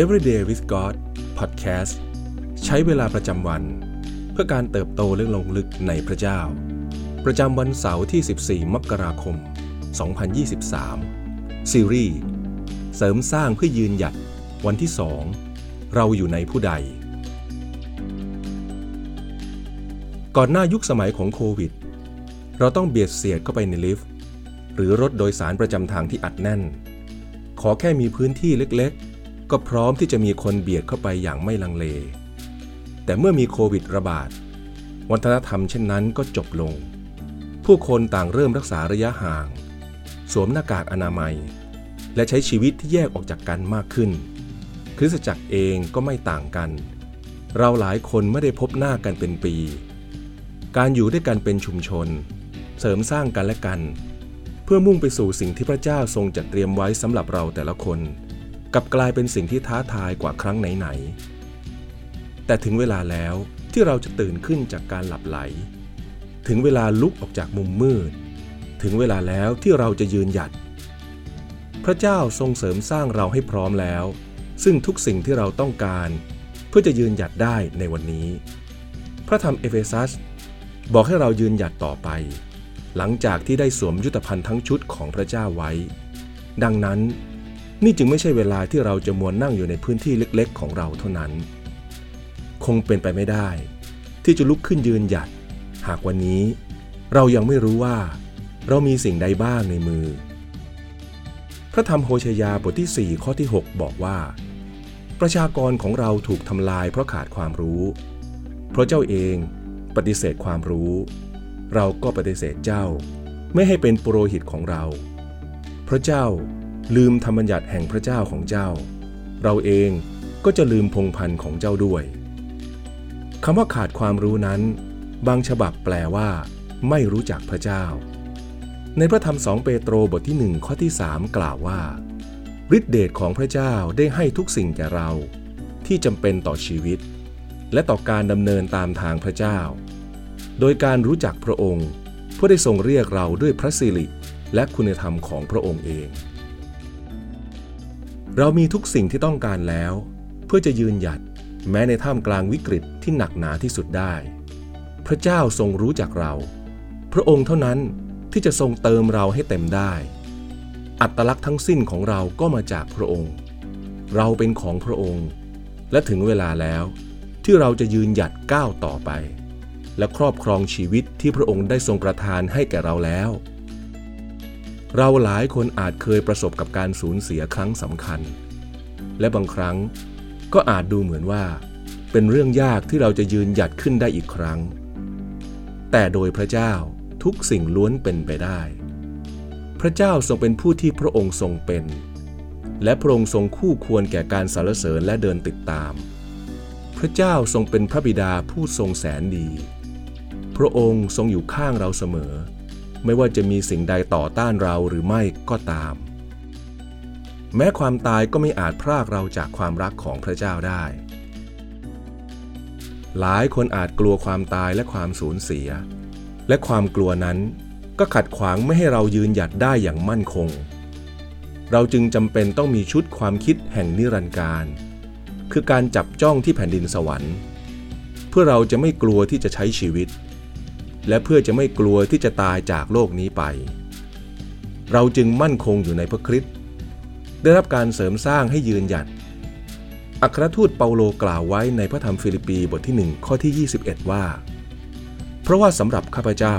Everyday with God Podcast ใช้เวลาประจำวัน เพื่อการเติบโตและลงลึกในพระเจ้า ประจำวันเสาร์ที่ 14 มกราคม 2023 ซีรีส์เสริมสร้างเพื่อยืนหยัดวันที่ 2 เราอยู่ในผู้ใด ก่อนหน้ายุคสมัยของโควิด เราต้องเบียดเสียดเข้าไปในลิฟต์ หรือรถโดยสารประจำทางที่อัดแน่น ขอแค่มีพื้นที่เล็กๆ ก็พร้อมที่จะมีคนเบียดเข้าไปอย่างไม่ลังเล แต่เมื่อมีโควิดระบาด วัฒนธรรมเช่นนั้นก็จบลง ผู้คนต่างเริ่มรักษาระยะห่าง สวมหน้ากากอนามัย และใช้ชีวิตที่แยกออกจากกันมากขึ้น คริสตจักรเองก็ไม่ต่างกัน เราหลายคนไม่ได้พบหน้ากันเป็นปี การอยู่ด้วยกันเป็นชุมชน เสริมสร้างกันและกัน เพื่อมุ่งไปสู่สิ่งที่พระเจ้าทรงจัดเตรียมไว้สำหรับเราแต่ละคน กับกลายเป็นสิ่งที่ท้าทายกว่าครั้งไหนๆ แต่ถึงเวลาแล้วที่เราจะตื่นขึ้นจากการหลับไหล ถึงเวลาลุกออกจากมุมมืด ถึงเวลาแล้วที่เราจะยืนหยัด พระเจ้าทรงเสริมสร้างเราให้พร้อมแล้ว ซึ่งทุกสิ่งที่เราต้องการ เพื่อจะยืนหยัดได้ในวันนี้ พระธรรมเอเฟซัสบอกให้เรายืนหยัดต่อไป หลังจากที่ได้สวมยุทธภัณฑ์ทั้งชุดของพระเจ้าไว้ ดังนั้น นี่จึงไม่ใช่เวลาที่เราจะมัวนั่งอยู่ในพื้นที่เล็กๆ ของเราเท่านั้น คงเป็นไปไม่ได้ ที่จะลุกขึ้นยืนหยัด หากวันนี้ เรายังไม่รู้ว่า เรามีสิ่งใดบ้างในมือ พระธรรมโฮเชยาบทที่ 4 ข้อที่ 6 บอกว่า ประชากรของเราถูกทำลายเพราะขาดความรู้ เพราะเจ้าเองปฏิเสธความรู้ เราก็ปฏิเสธเจ้า ไม่ให้เป็นปุโรหิตของเราพระเจ้า ลืมธรรมบัญญัติแห่งพระเจ้าของเจ้า เราเองก็จะลืมพงพันธ์ของเจ้าด้วยคำว่าขาดความรู้นั้น บางฉบับแปลว่า ไม่รู้จักพระเจ้า ในพระธรรมสองเปโตรบทที่หนึ่งข้อที่สามกล่าวว่าฤทธิเดชของพระเจ้าได้ให้ทุกสิ่งแก่เรา ที่จำเป็นต่อชีวิต และต่อการดำเนินตามทางพระเจ้า โดยการรู้จักพระองค์เพื่อได้ทรงเรียกเราด้วยพระสิริและคุณธรรมของพระองค์เอง เรามีทุกสิ่งที่ต้องการแล้ว เพื่อจะยืนหยัดแม้ในท่ามกลางวิกฤตที่หนักหนาที่สุดได้ พระเจ้าทรงรู้จักเรา พระองค์เท่านั้นที่จะทรงเติมเราให้เต็มได้ อัตลักษณ์ทั้งสิ้นของเราก็มาจากพระองค์ เราเป็นของพระองค์ และถึงเวลาแล้วที่เราจะยืนหยัดก้าวต่อไป และครอบครองชีวิตที่พระองค์ได้ทรงประทานให้แก่เราแล้ว เราหลายคนอาจเคยประสบกับการสูญเสียครั้งสำคัญ และบางครั้งก็อาจดูเหมือนว่า เป็นเรื่องยากที่เราจะยืนหยัดขึ้นได้อีกครั้ง แต่โดยพระเจ้าทุกสิ่งล้วนเป็นไปได้ พระเจ้าทรงเป็นผู้ที่พระองค์ทรงเป็น และพระองค์ทรงคู่ควรแก่การสรรเสริญและเดินติดตาม พระเจ้าทรงเป็นพระบิดาผู้ทรงแสนดี พระองค์ทรงอยู่ข้างเราเสมอ ไม่ว่าจะมีสิ่งใดต่อต้านเราหรือไม่ก็ตาม แม้ความตายก็ไม่อาจพรากเราจากความรักของพระเจ้าได้ หลายคนอาจกลัวความตายและความสูญเสีย และความกลัวนั้นก็ขัดขวางไม่ให้เรายืนหยัดได้อย่างมั่นคง เราจึงจำเป็นต้องมีชุดความคิดแห่งนิรันดร์การ คือการจับจ้องที่แผ่นดินสวรรค์ เพื่อเราจะไม่กลัวที่จะใช้ชีวิต และเพื่อจะไม่กลัวที่จะตายจากโลกนี้ไป เราจึงมั่นคงอยู่ในพระคริสต์ได้รับการเสริมสร้างให้ยืนหยัด อัครทูตเปาโลกล่าวไว้ในพระธรรมฟิลิปปีบทที่ 1 ข้อที่ 21 ว่า เพราะว่าสำหรับข้าพเจ้า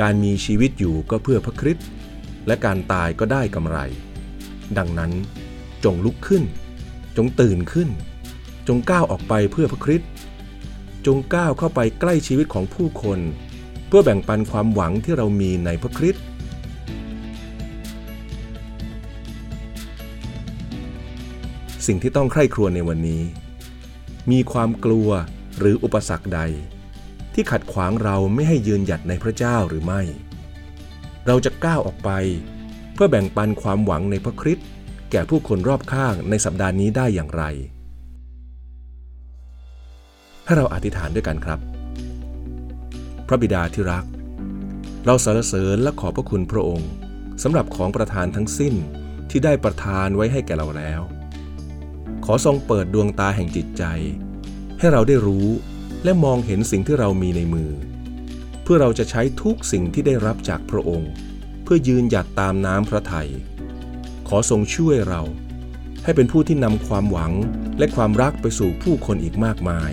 การมีชีวิตอยู่ก็เพื่อพระคริสต์และการตายก็ได้กำไร ดังนั้นจงลุกขึ้น จงตื่นขึ้น จงก้าวออกไปเพื่อพระคริสต์ จงก้าวเข้าไปใกล้ชีวิตของผู้คน เพื่อแบ่งปันความหวังที่เรามีในพระคริสต์สิ่งที่ต้องใคร่ครวญในวันนี้ มีความกลัวหรืออุปสรรคใด ที่ขัดขวางเราไม่ให้ยืนหยัดในพระเจ้าหรือไม่ เราจะก้าวออกไป เพื่อแบ่งปันความหวังในพระคริสต์แก่ผู้คนรอบข้างในสัปดาห์นี้ได้อย่างไร ให้เราอธิษฐานด้วยกันครับ พระบิดาที่รัก เราสรรเสริญและขอบพระคุณพระองค์สำหรับของประทานทั้งสิ้นที่ได้ประทานไว้ให้แก่เราแล้ว ขอทรงเปิดดวงตาแห่งจิตใจ ให้เราได้รู้และมองเห็นสิ่งที่เรามีในมือ เพื่อเราจะใช้ทุกสิ่งที่ได้รับจากพระองค์ เพื่อยืนหยัดตามน้ำพระทัยขอทรงช่วยเรา ให้เป็นผู้ที่นำความหวังและความรักไปสู่ผู้คนอีกมากมาย